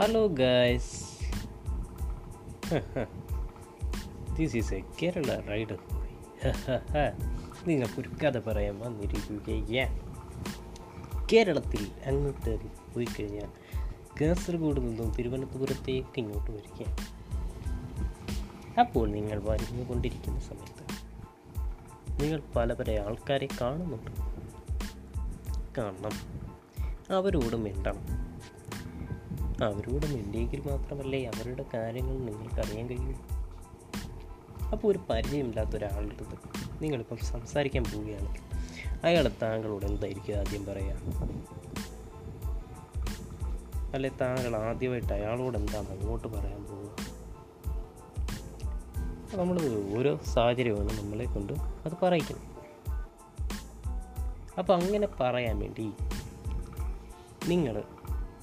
Hello guys this is a Kerala rider നിങ്ങൾക്കൊരു കഥ പറയാൻ വന്നിരിക്കുകയാണ്. കേരളത്തിൽ അങ്ങോട്ട് പോയി കഴിഞ്ഞാൽ കാസർഗോഡ് നിന്നും തിരുവനന്തപുരത്തേക്ക് ഇങ്ങോട്ട് വരികയാണ്. അപ്പോൾ നിങ്ങൾ വരുന്നു കൊണ്ടിരിക്കുന്ന സമയത്ത് നിങ്ങൾ പല പല ആൾക്കാരെ കാണുന്നുണ്ട്. കാണണം അവരോട് മിണ്ടണം. അവരോട് മിണ്ടിയെങ്കിൽ മാത്രമല്ലേ അവരുടെ കാര്യങ്ങൾ നിങ്ങൾക്കറിയാൻ കഴിയൂ? അപ്പോൾ ഒരു പരിചയമില്ലാത്ത ഒരാളുടെ നിങ്ങളിപ്പം സംസാരിക്കാൻ പോവുകയാണ്. അയാൾ താങ്കളോട് എന്തായിരിക്കും ആദ്യം പറയാം? അല്ലെ താങ്കൾ ആദ്യമായിട്ട് അയാളോട് എന്താണ് അങ്ങോട്ട് പറയാൻ പോവുക? നമ്മൾ ഓരോ സാഹചര്യമാണ് നമ്മളെ കൊണ്ട് അത് പറയിക്കണം. അപ്പോൾ അങ്ങനെ പറയാൻ വേണ്ടി നിങ്ങൾ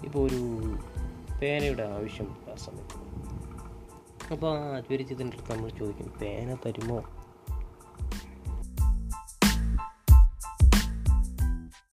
ഇപ്പോൾ ഒരു പേനയുടെ ആവശ്യം ആ സമയത്ത് അപ്പോൾ ആ അപരിചിതന്റെ അടുത്ത് നമ്മൾ ചോദിക്കും പേന തരുമോ